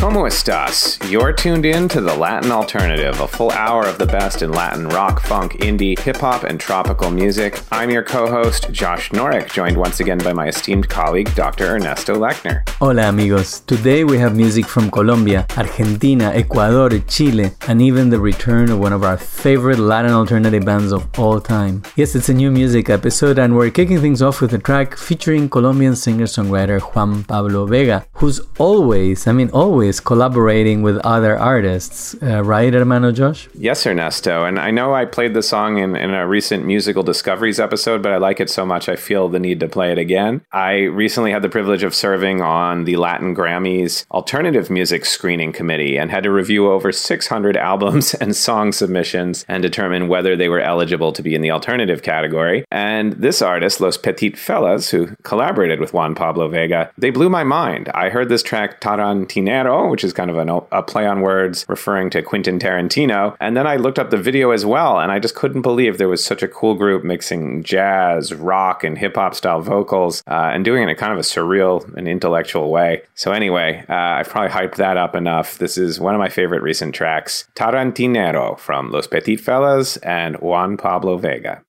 Como estas? You're tuned in to the Latin Alternative, a full hour of the best in Latin rock, funk, indie, hip hop, and tropical music. I'm your co host, Josh Norek, joined once again by my esteemed colleague, Dr. Ernesto Lechner. Hola, amigos. Today we have music from Colombia, Argentina, Ecuador, Chile, and even the return of one of our favorite Latin alternative bands of all time. Yes, it's a new music episode, and we're kicking things off with a track featuring Colombian singer songwriter Juan Pablo Vega, who's always, I mean, always, collaborating with other artists, uh, right, hermano Josh? Yes, Ernesto. And I know I played the song in, in a recent musical discoveries episode, but I like it so much I feel the need to play it again. I recently had the privilege of serving on the Latin Grammys Alternative Music Screening Committee and had to review over 600 albums and song submissions and determine whether they were eligible to be in the alternative category. And this artist, Los Petitfellas, who collaborated with Juan Pablo Vega, they blew my mind. I heard this track Tarantinero which is kind of an, a play on words referring to Quentin Tarantino. And then I looked up the video as well, and I just couldn't believe there was such a cool group mixing jazz, rock, and hip hop style vocals uh, and doing it in a kind of a surreal and intellectual way. So, anyway, uh, I've probably hyped that up enough. This is one of my favorite recent tracks Tarantinero from Los Petitfellas and Juan Pablo Vega.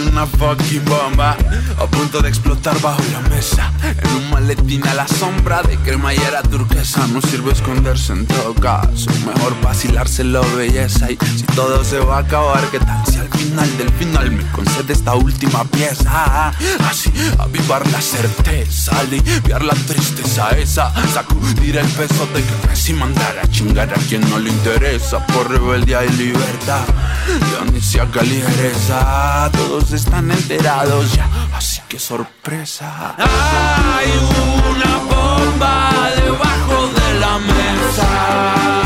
Una fucking bomba A punto de explotar bajo la mesa. En un maletín a la sombra de cremallera turquesa. No sirve esconderse en todo caso Mejor vacilárselo belleza. Y si todo se va a acabar ¿Qué tal si al final del final Me concede esta última pieza Así avivar la certeza Aliviar la tristeza esa. Sacudir el peso de que casi mandar a chingar a quien no le interesa. Por rebeldía y libertad Dionisia ligereza Todos están enterados ya, así que sorpresa. Hay una bomba debajo de la mesa.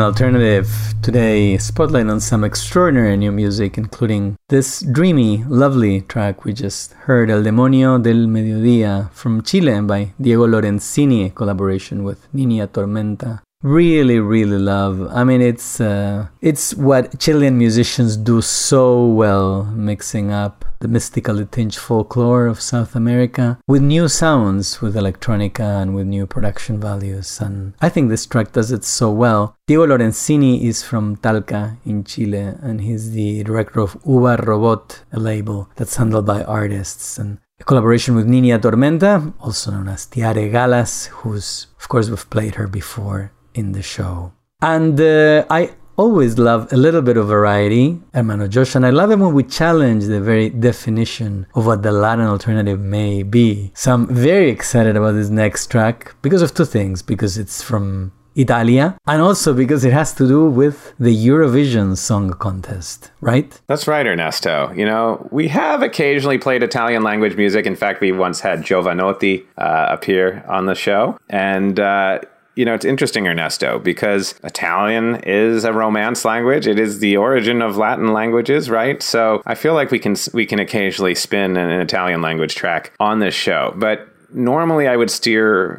Alternative. Today, spotlight on some extraordinary new music, including this dreamy, lovely track we just heard, El Demonio del Mediodía, from Chile by Diego Lorenzini, collaboration with Niña Tormenta really really love i mean it's uh, it's what chilean musicians do so well mixing up the mystically tinged folklore of south america with new sounds with electronica and with new production values. And i think this track does it so well. Diego lorenzini is from talca in chile and he's the director of uva robot a label that's handled by artists. And a collaboration with Niña Tormenta, also known as Tiare Galas, who's, of course, we've played her before in the show. And uh, I always love a little bit of variety, Hermano Josh, and I love it when we challenge the very definition of what the Latin alternative may be. So I'm very excited about this next track because of two things. Because it's from Italia, and also because it has to do with the Eurovision Song Contest, right? That's right, Ernesto. You know, we have occasionally played Italian language music. In fact, we once had Jovanotti uh, appear on the show. And, uh, you know, it's interesting, Ernesto, because Italian is a Romance language. It is the origin of Latin languages, right? So I feel like we can we can occasionally spin an Italian language track on this show, but normally I would steer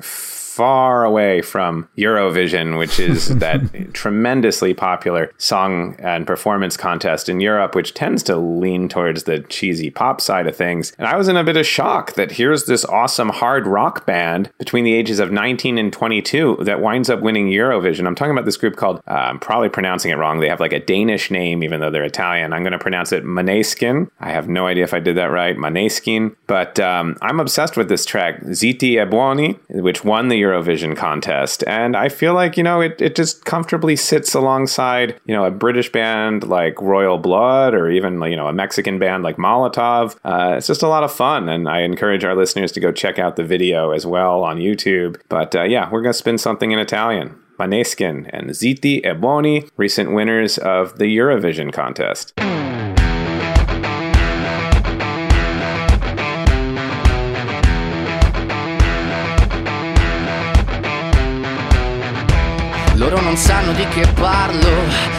far away from Eurovision, which is that tremendously popular song and performance contest in Europe, which tends to lean towards the cheesy pop side of things. And I was in a bit of shock that here's this awesome hard rock band between the ages of 19 and 22 that winds up winning Eurovision. I'm talking about this group called, uh, I'm probably pronouncing it wrong. They have like a Danish name, even though they're Italian. I'm going to pronounce it Måneskin. I have no idea if I did that right, Måneskin. But um, I'm obsessed with this track, Zitti e Buoni, which won the Eurovision contest. And I feel like, you know, it, it just comfortably sits alongside, you know, a British band like Royal Blood or even, you know, a Mexican band like Molotov. Uh, it's just a lot of fun. And I encourage our listeners to go check out the video as well on YouTube. But uh, yeah, we're going to spin something in Italian. Måneskin and Zitti e Buoni, recent winners of the Eurovision contest. Loro non sanno di che parlo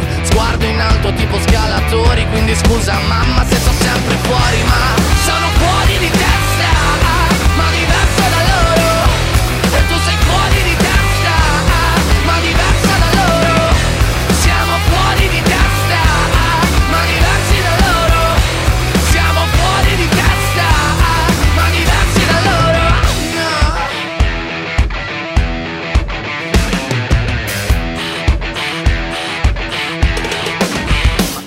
Sguardo in alto tipo scalatori Quindi scusa mamma se sto sempre fuori Ma sono fuori di testa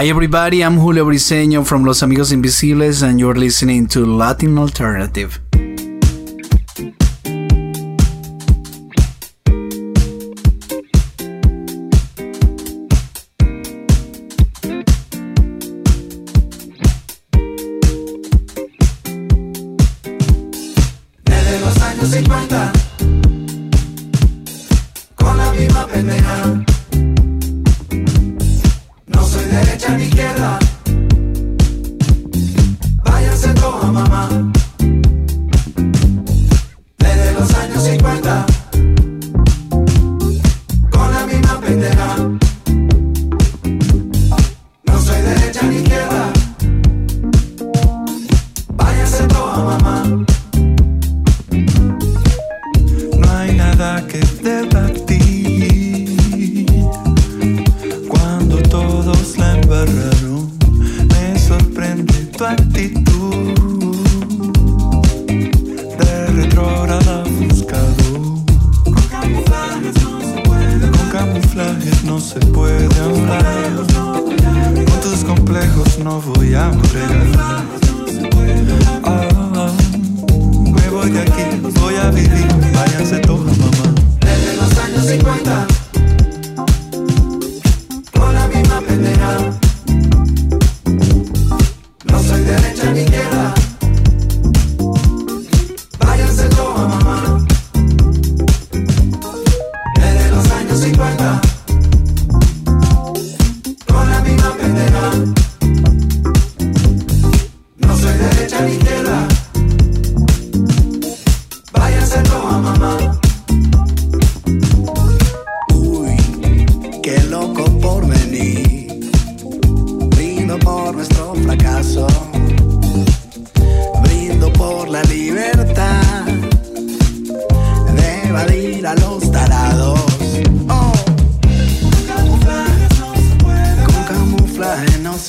Hi everybody, I'm Julio Briseño from Los Amigos Invisibles and you're listening to Latin Alternative. Desde los años 50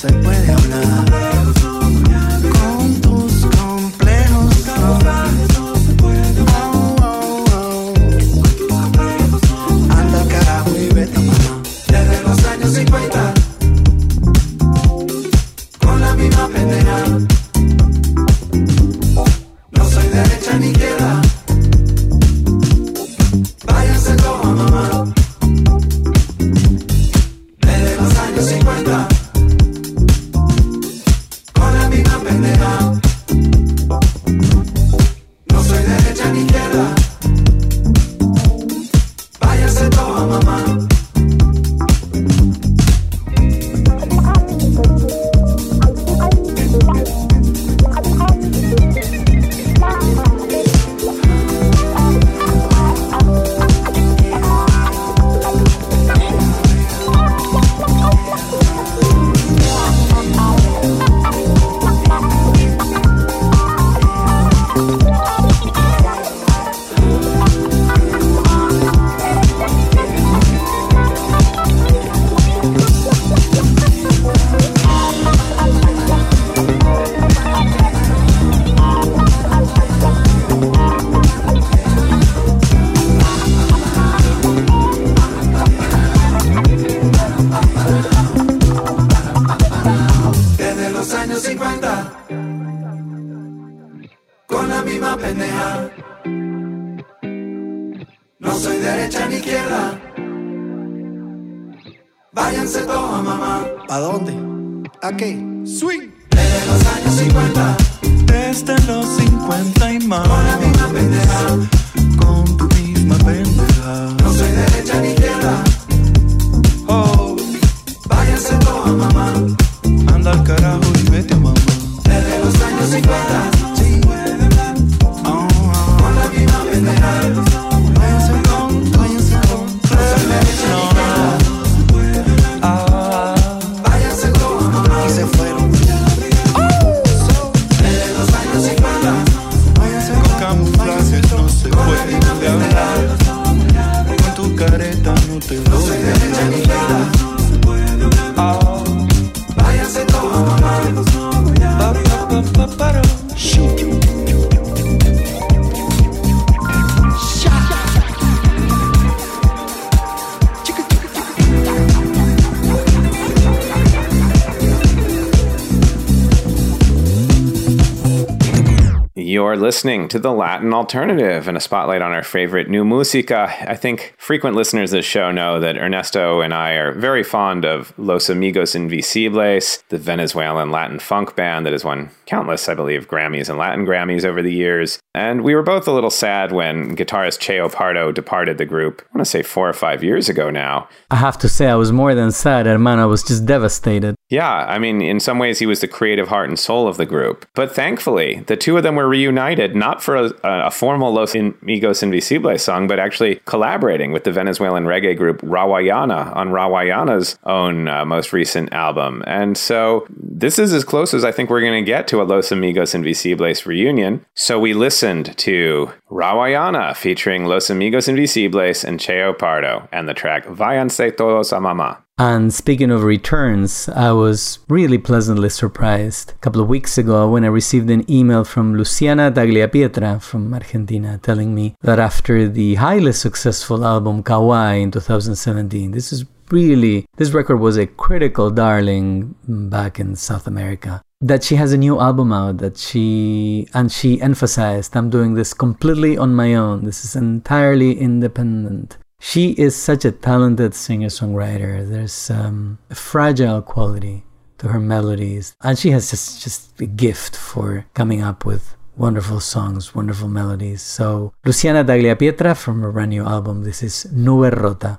camuflaje 50, to the Latin Alternative and a spotlight on our favorite new musica. I think frequent listeners of this show know that Ernesto and I are very fond of Los Amigos Invisibles, the Venezuelan Latin funk band that has won countless, I believe, Grammys and Latin Grammys over the years. And we were both a little sad when guitarist Cheo Pardo departed the group, I want to say four or five years ago now. I have to say, I was more than sad, hermano. I was just devastated. Yeah, I mean, in some ways, he was the creative heart and soul of the group. But thankfully, the two of them were reunited, not for a, a formal Los Amigos Invisibles song, but actually collaborating with the Venezuelan reggae group Rawayana on Rawayana's own uh, most recent album. And so this is as close as I think we're going to get to a Los Amigos Invisibles reunion. So we listened to Rawayana featuring Los Amigos Invisibles and Cheo Pardo and the track Váyanse Todos a Mamá. And speaking of returns, I was really pleasantly surprised a couple of weeks ago when I received an email from Luciana Tagliapietra from Argentina telling me that after the highly successful album Kawaii in 2017, this is really, this record was a critical darling back in South America. That she has a new album out that she, and she emphasized, I'm doing this completely on my own. This is entirely independent. She is such a talented singer songwriter. There's um, a fragile quality to her melodies, and she has just, just a gift for coming up with wonderful songs, wonderful melodies. So, Luciana Tagliapietra from her brand new album. This is Nube Rota.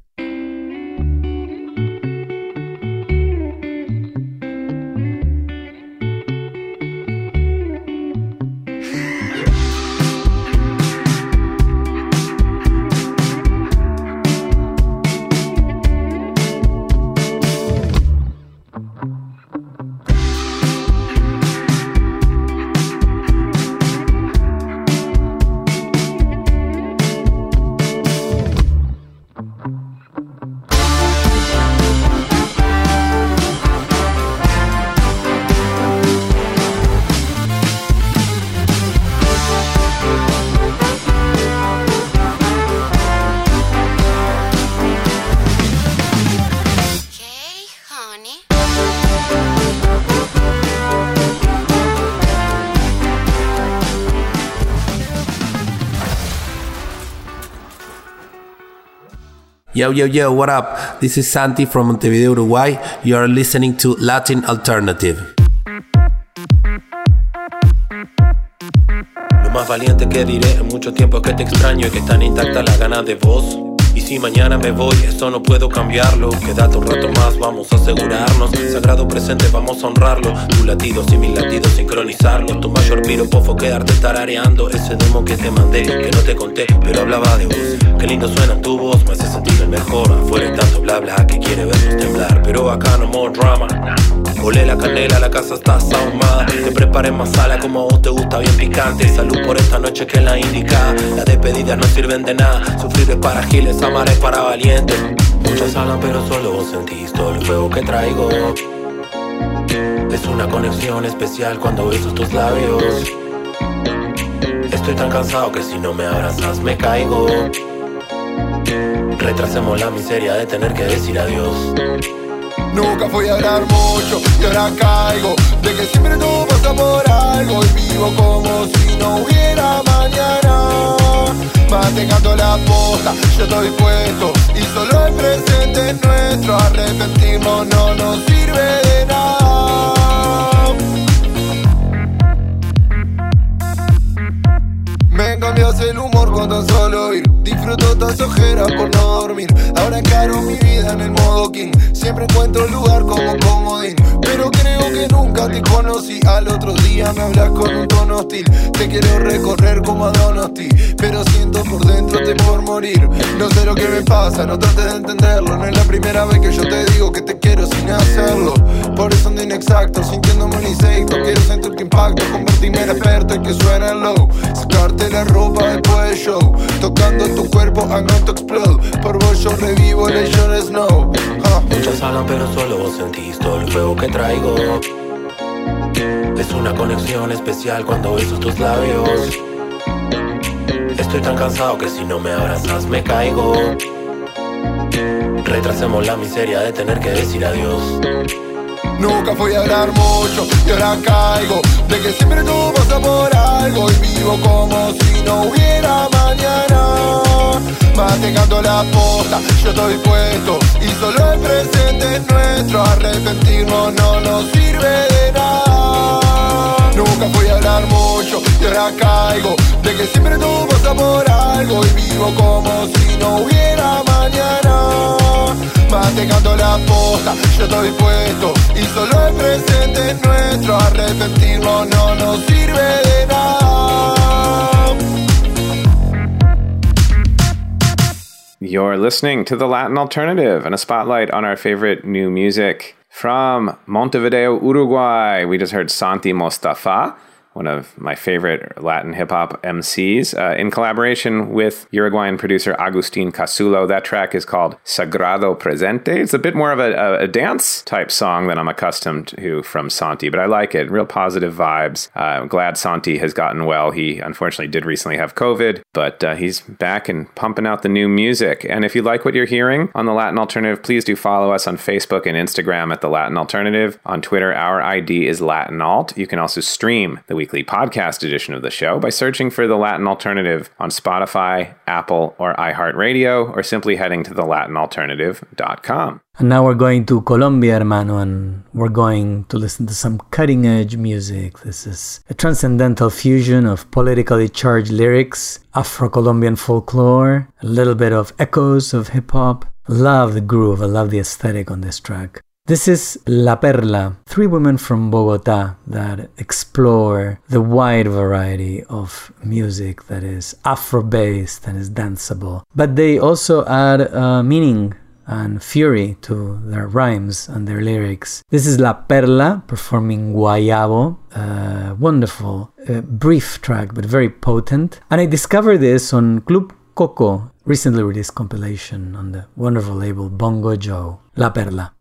Yo, yo, yo, what up? This is Santi from Montevideo, Uruguay. You are listening to Latin Alternative. Lo más valiente que diré en mucho tiempo que te extraño y que están intactas las ganas de vos. Si mañana me voy, eso no puedo cambiarlo. Quédate un rato más, vamos a asegurarnos. Sagrado presente, vamos a honrarlo. Tu latido y mis latidos sincronizarlos. Tu mayor piropo fue quedarte tarareando. Ese demo que te mandé, que no te conté, pero hablaba de vos. Qué lindo suena tu voz, me hace sentir el mejor. Afuera tanto bla bla que quiere vernos temblar. Pero acá no more drama. Olé la canela, la casa está ahumada. Te preparé más sala como a vos te gusta, bien picante. Salud por esta noche que la indica. Las despedidas no sirven de nada. Sufrir es para giles, amar es para valientes. Muchos hablan, pero solo vos sentís todo el fuego que traigo. Es una conexión especial cuando beso tus labios. Estoy tan cansado que si no me abrazas me caigo. Retrasemos la miseria de tener que decir adiós. Nunca fui a hablar mucho y ahora caigo De que siempre todo pasa por algo Y vivo como si no hubiera mañana Mantengando la posta, yo estoy puesto Y solo el presente es nuestro. Arrepentirnos no nos sirve de nada cambias el humor con tan solo ir. Disfruto tan ojeras por no dormir. Ahora encaro mi vida en el modo king. Siempre encuentro lugar como comodín. Pero creo que nunca te conocí. Al otro día me hablas con un tono hostil. Te quiero recorrer como a Donosti Pero siento por dentro temor morir. No sé lo que me pasa, no trates de entenderlo. No es la primera vez que yo te digo que te quiero sin hacerlo. Por eso ando inexacto, sintiéndome un insecto. Quiero sentir que impacto, convertirme en experto y que suena low. Sacarte la ropa después del show Tocando tu cuerpo, to explode. Por vos yo revivo el Snow. Huh. Muchos hablan pero solo vos sentís todo el fuego que traigo. Es una conexión especial cuando beso tus labios. Estoy tan cansado que si no me abrazas me caigo. Retrasemos la miseria de tener que decir adiós Nunca fui a hablar mucho y ahora caigo. De que siempre todo pasa por algo Y vivo como si no hubiera mañana. Mantengando la posta, yo estoy puesto Y solo el presente es nuestro. Arrepentirnos no nos sirve de nada. Nunca fui a hablar mucho y ahora caigo. De que siempre todo pasa por algo Y vivo como si no hubiera mañana Mantengando la posta, yo estoy Y solo el presente es nuestro Arrepentirnos no nos sirve de nada You're listening to the Latin Alternative and a spotlight on our favorite new music from Montevideo, Uruguay. We just heard Santi Mostaffa, one of my favorite Latin hip hop MCs, uh, in collaboration with Uruguayan producer Agustin Casulo. That track is called Sagrado Presente. It's a bit more of a, a, dance type song than I'm accustomed to from Santi, but I like it. Real positive vibes. Uh, I'm glad Santi has gotten well. He unfortunately did recently have COVID, but uh, he's back and pumping out the new music. And if you like what you're hearing on the Latin Alternative, please do follow us on Facebook and Instagram at the Latin Alternative. On Twitter, our ID is Latin Alt. You can also stream the weekly podcast edition of the show by searching for the Latin Alternative on Spotify, Apple, or iHeartRadio, or simply heading to thelatinalternative.com. And now we're going to Colombia, hermano, and we're going to listen to some cutting edge music. This is a transcendental fusion of politically charged lyrics, Afro Colombian folklore, a little bit of echoes of hip hop. Love the groove, I love the aesthetic on this track. This is La Perla, three women from Bogota that explore the wide variety of music that is Afro based and is danceable. But they also add uh, meaning and fury to their rhymes and their lyrics. This is La Perla performing Guayabo, a wonderful, uh, brief track but very potent. And I discovered this on Club Coco, recently released compilation on the wonderful label Bongo Joe. La Perla.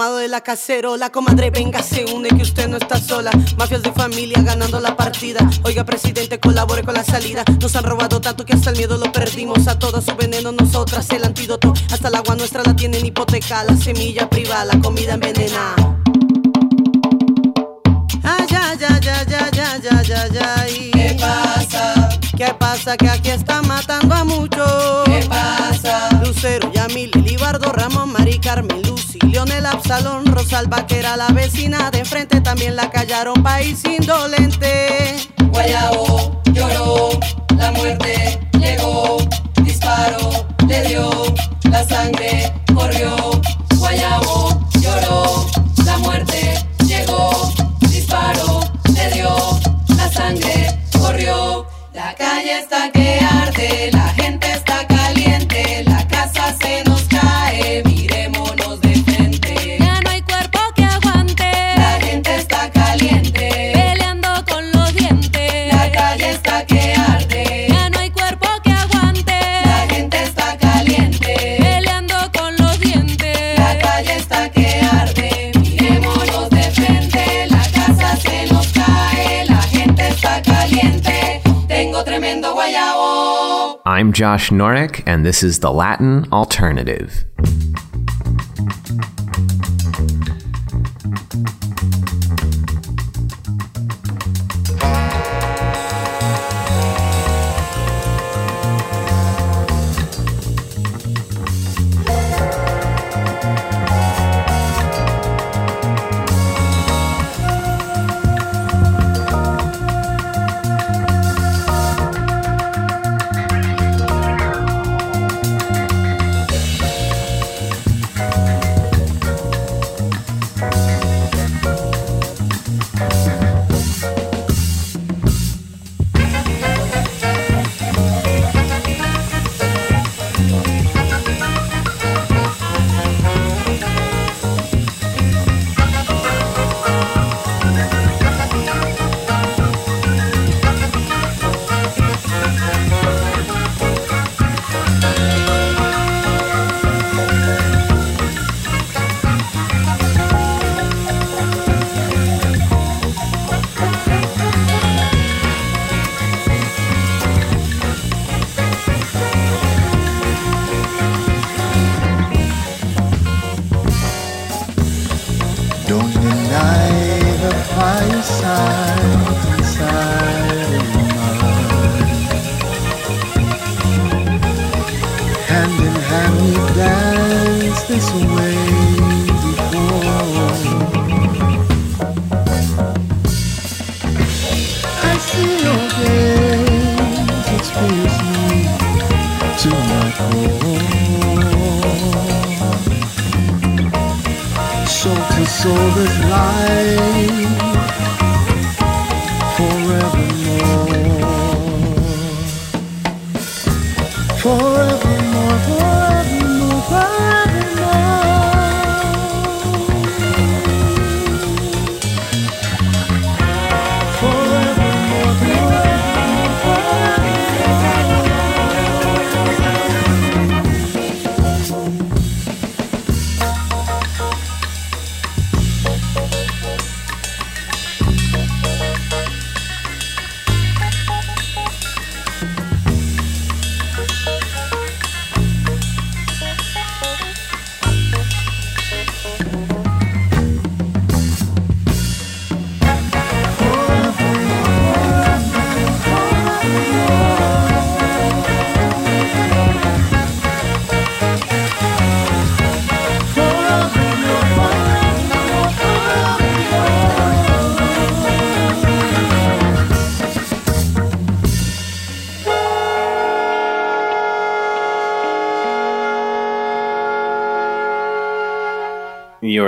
de la cacerola. Comadre, venga, se une que usted no está sola. Mafias de familia ganando la partida. Oiga, presidente, colabore con la salida. Nos han robado tanto que hasta el miedo lo perdimos. A todo su veneno, nosotras el antídoto. Hasta el agua nuestra la tienen hipoteca. La semilla privada, la comida envenenada. Ay, ay, ay, ay, ay, ay, ay, ay, ¿Qué pasa? ¿Qué pasa? Que aquí está matando a muchos. ¿Qué pasa? Lucero, Yamil, Libardo, Ramón, Mari, Carmen, Luz. Lucy, Leonel, Absalón, Rosalba, que era la vecina de enfrente, también la callaron, país indolente. Guayabo lloró, la muerte llegó, disparo le dio, la sangre corrió. Guayabo lloró, la muerte llegó, disparo le dio, la sangre corrió. La calle está que I'm Josh Norek, and this is the Latin Alternative.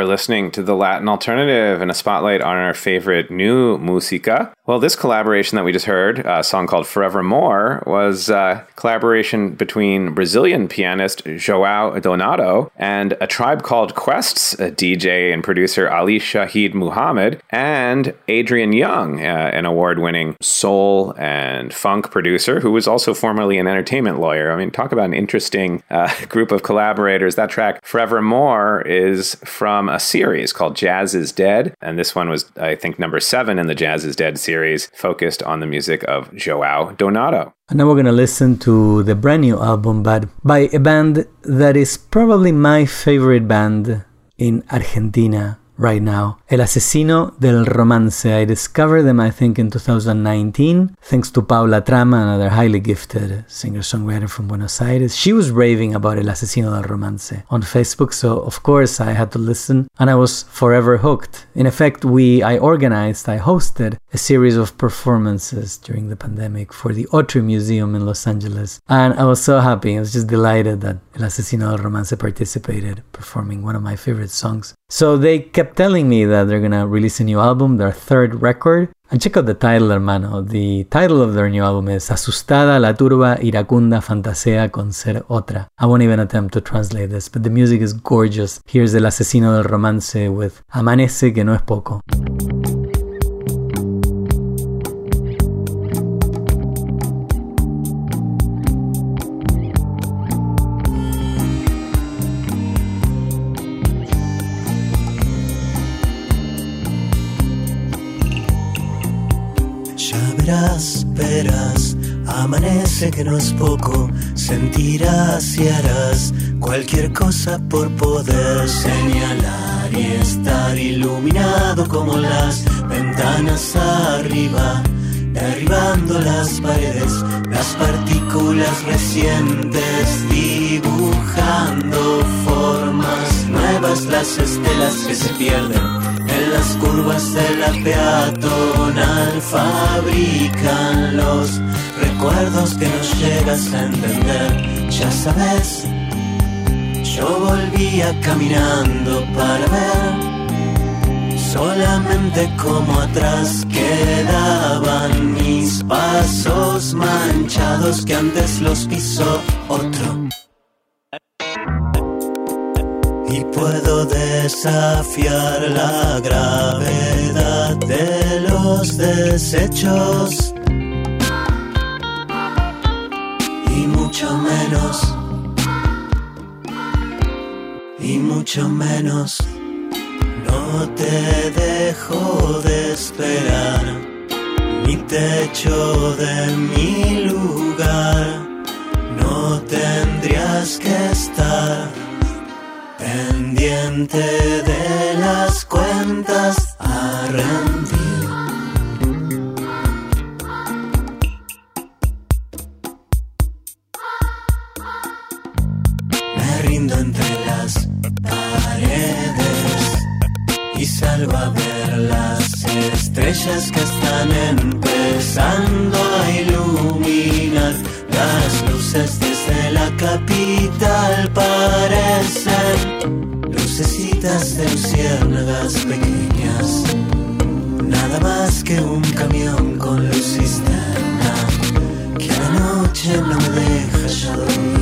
Listening to the Latin Alternative and a spotlight on our favorite new música. Well, this collaboration that we just heard, a song called Forevermore, was a collaboration between Brazilian pianist Joao Donato and a tribe called Quests, a DJ and producer Ali Shaheed Muhammad, and Adrian Younge, uh, an award winning soul and funk producer who was also formerly an entertainment lawyer. I mean, talk about an interesting uh, group of collaborators. That track, Forevermore, is from a series called Jazz is Dead. And this one was, I think, number seven in the Jazz is Dead series focused on the music of Joao Donato. And now we're going to listen to the brand new album but by a band that is probably my favorite band in Argentina right now. El Asesino del Romance. I discovered them, I think, in 2019, thanks to Paula Trama, another highly gifted singer songwriter from Buenos Aires. She was raving about El Asesino del Romance on Facebook, so of course I had to listen, and I was forever hooked. In effect, we I organized, I hosted a series of performances during the pandemic for the Autry Museum in Los Angeles, and I was so happy. I was just delighted that El Asesino del Romance participated, performing one of my favorite songs. So they kept telling me that they're gonna release a new album, their third record. And check out the title, hermano. The title of their new album is Asustada, la turba, iracunda, fantasea con ser otra. I won't even attempt to translate this, but the music is gorgeous. Here's El Asesino del Romance with Amanece, que no es poco. Amanece que no es poco, sentirás y harás cualquier cosa por poder señalar y estar iluminado como las ventanas arriba, derribando las paredes, las partículas recientes, dibujando formas nuevas, las estelas que se pierden en las curvas de la peatonal fabrican los recuerdos que nos llegas a entender. Ya sabes, yo volvía caminando para ver solamente como atrás quedaban mis pasos manchados que antes los pisó otro. Y puedo desafiar la gravedad de los desechos. Y mucho menos. Y mucho menos. No te dejo de esperar. Ni te echo de mi lugar. No tendrías que estar pendiente de las cuentas a rendir. Que están empezando a iluminar. Las luces desde la capital parecen lucecitas de luciérnagas pequeñas. Nada más que un camión con luz cisterna que a la noche no me deja ya dormir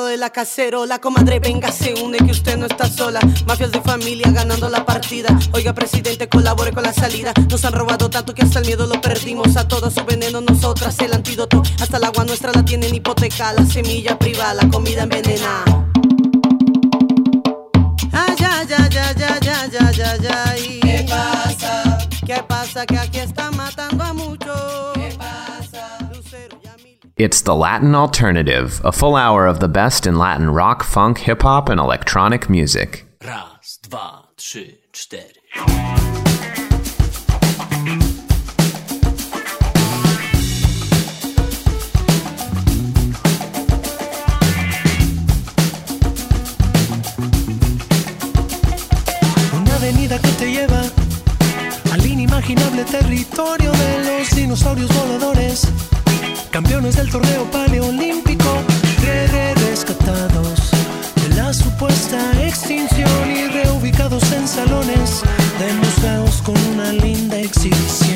De la cacerola, comadre, venga, se une que usted no está sola. Mafias de familia ganando la partida. Oiga, presidente, colabore con la salida. Nos han robado tanto que hasta el miedo lo perdimos. A todo su veneno, nosotras el antídoto. Hasta el agua nuestra la tienen hipoteca. La semilla privada, la comida envenenada. Ay, ya, ya, ya, ya, ya, ya, ya, ya. y- ¿Qué pasa? ¿Qué pasa? Que aquí está matando a muchos. It's the Latin Alternative, a full hour of the best in Latin rock, funk, hip hop, and electronic music. Raz, dwa, trzy, cztery. Una avenida que te lleva al inimaginable territorio de los dinosaurios voladores, campeones del torneo paleolímpico, re, re- rescatados de la supuesta extinción y reubicados en salones de museos con una linda exhibición.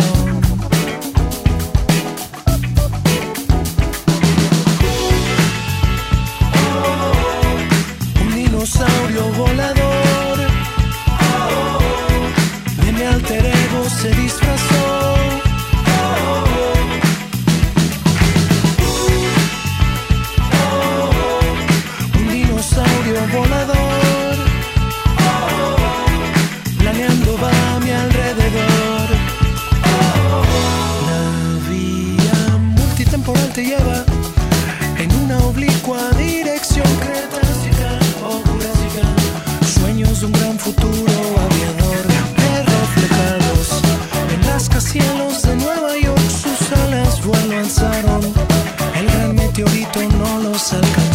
Un dinosaurio volador cerca.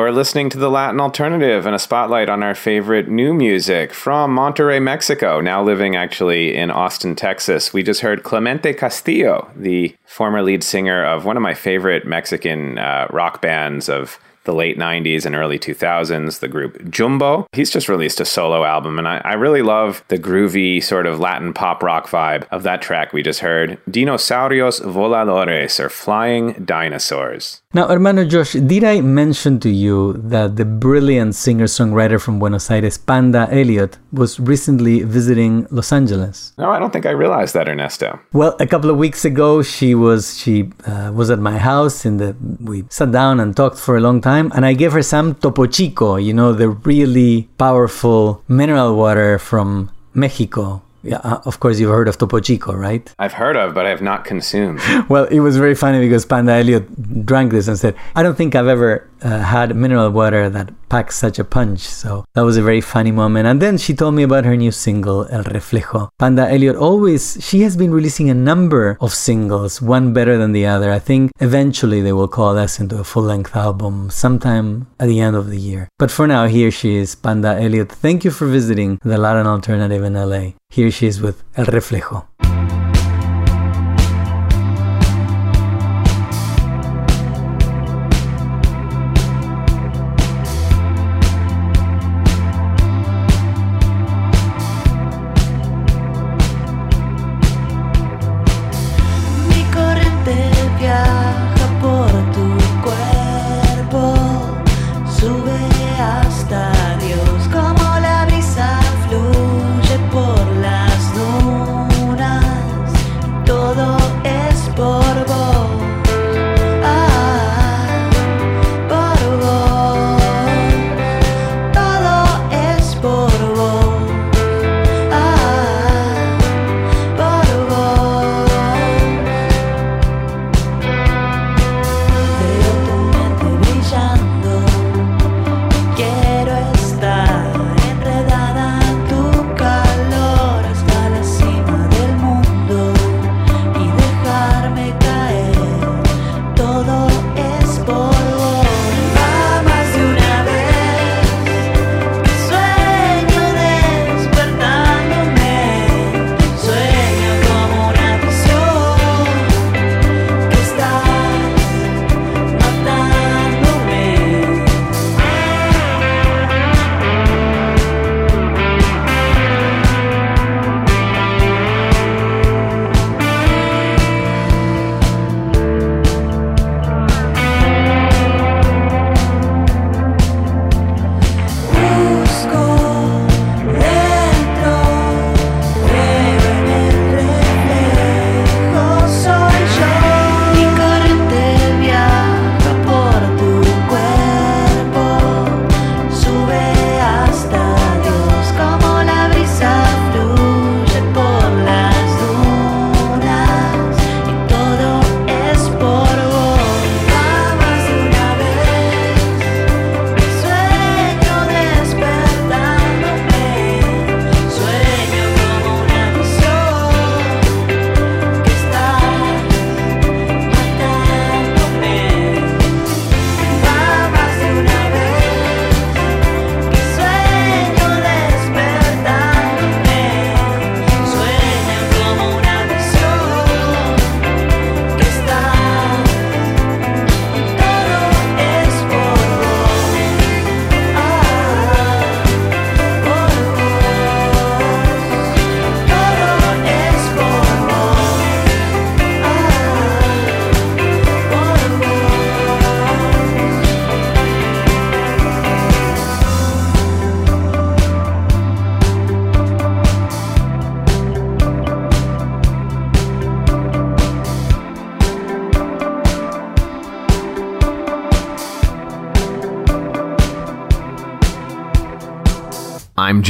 You're listening to the Latin Alternative and a spotlight on our favorite new music from Monterrey, Mexico, now living actually in Austin, Texas. We just heard Clemente Castillo, the former lead singer of one of my favorite Mexican uh, rock bands of the late 90s and early 2000s, the group Jumbo. He's just released a solo album, and I, I really love the groovy sort of Latin pop rock vibe of that track we just heard Dinosaurios Voladores, or Flying Dinosaurs. Now, hermano Josh, did I mention to you that the brilliant singer-songwriter from Buenos Aires, Panda Elliott, was recently visiting Los Angeles? No, I don't think I realized that, Ernesto. Well, a couple of weeks ago, she was she uh, was at my house, and we sat down and talked for a long time. Time, and I gave her some Topo Chico, you know, the really powerful mineral water from Mexico. Yeah, uh, of course, you've heard of Topo Chico, right? I've heard of, but I have not consumed. Well, it was very funny because Panda Elliot drank this and said, I don't think I've ever uh, had mineral water that packs such a punch. So that was a very funny moment. And then she told me about her new single, El Reflejo. Panda Elliot always, she has been releasing a number of singles, one better than the other. I think eventually they will coalesce into a full length album sometime at the end of the year. But for now, here she is, Panda Elliot. Thank you for visiting the Latin Alternative in LA. Here she is with El Reflejo.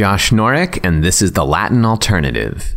Josh Norek, and this is the Latin Alternative.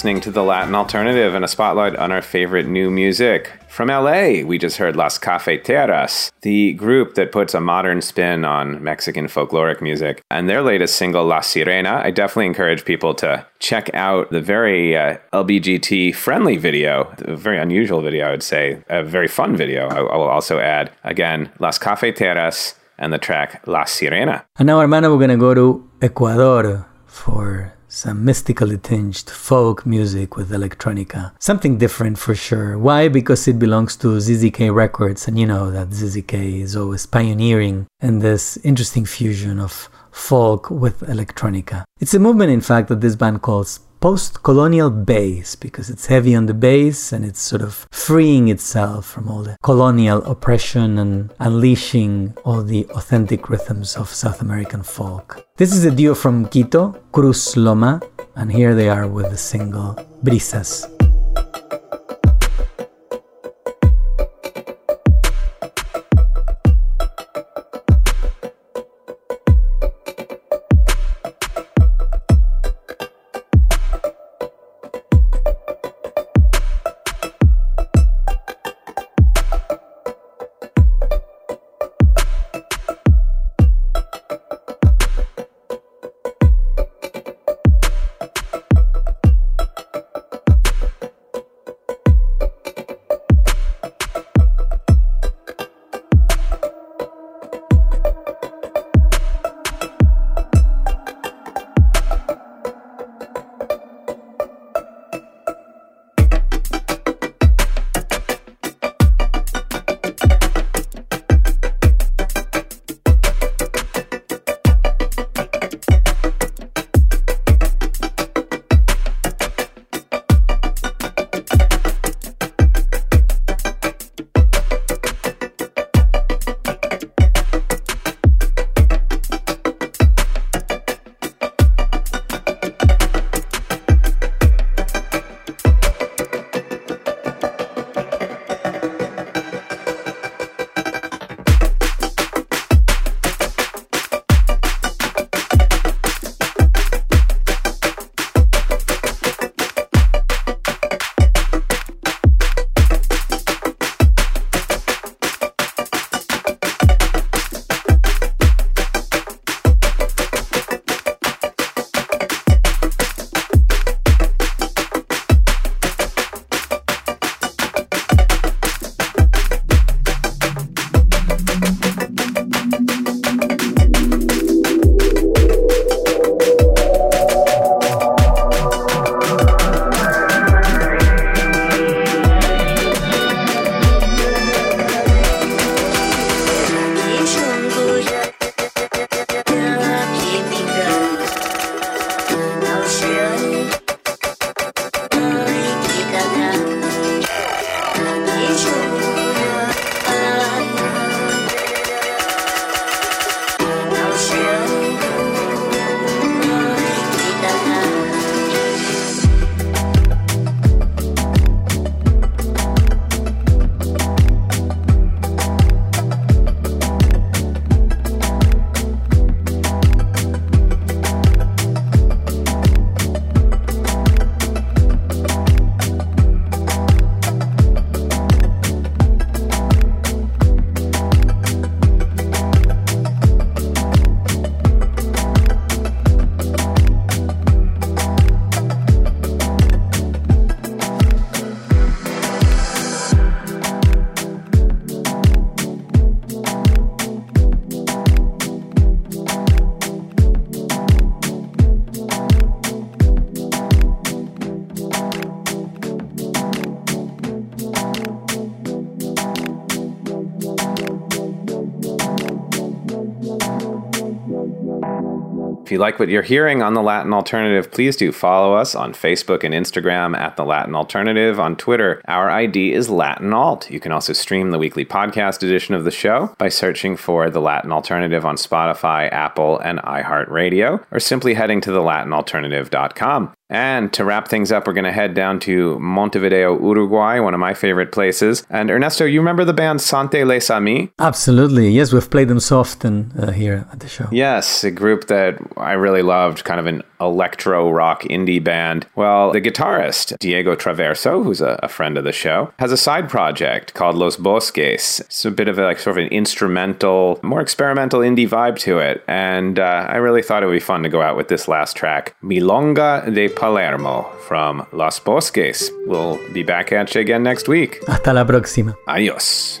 Listening to the Latin Alternative and a spotlight on our favorite new music. From LA, we just heard Las Cafeteras, the group that puts a modern spin on Mexican folkloric music. And their latest single, La Sirena, I definitely encourage people to check out the very uh, LBGT friendly video, a very unusual video, I would say, a very fun video, I, I will also add. Again, Las Cafeteras and the track La Sirena. And now, hermano, we're gonna go to Ecuador for some mystically tinged folk music with electronica. Something different for sure. Why? Because it belongs to ZZK Records, and you know that ZZK is always pioneering in this interesting fusion of folk with electronica. It's a movement, in fact, that this band calls post colonial bass because it's heavy on the bass and it's sort of freeing itself from all the colonial oppression and unleashing all the authentic rhythms of South American folk. This is a duo from Quito, Cruz Loma, and here they are with the single Brisas. If you like what you're hearing on The Latin Alternative, please do follow us on Facebook and Instagram at The Latin Alternative. On Twitter, our ID is Latin Alt. You can also stream the weekly podcast edition of the show by searching for The Latin Alternative on Spotify, Apple, and iHeartRadio, or simply heading to thelatinalternative.com. And to wrap things up, we're going to head down to Montevideo, Uruguay, one of my favorite places. And Ernesto, you remember the band Sante Les Amis? Absolutely. Yes, we've played them so often uh, here at the show. Yes, a group that I really loved, kind of an electro rock indie band. Well, the guitarist, Diego Traverso, who's a, a friend of the show, has a side project called Los Bosques. It's a bit of a, like sort of an instrumental, more experimental indie vibe to it. And uh, I really thought it would be fun to go out with this last track, Milonga de Palermo from Los Bosques. We'll be back at you again next week. Hasta la próxima. Adios.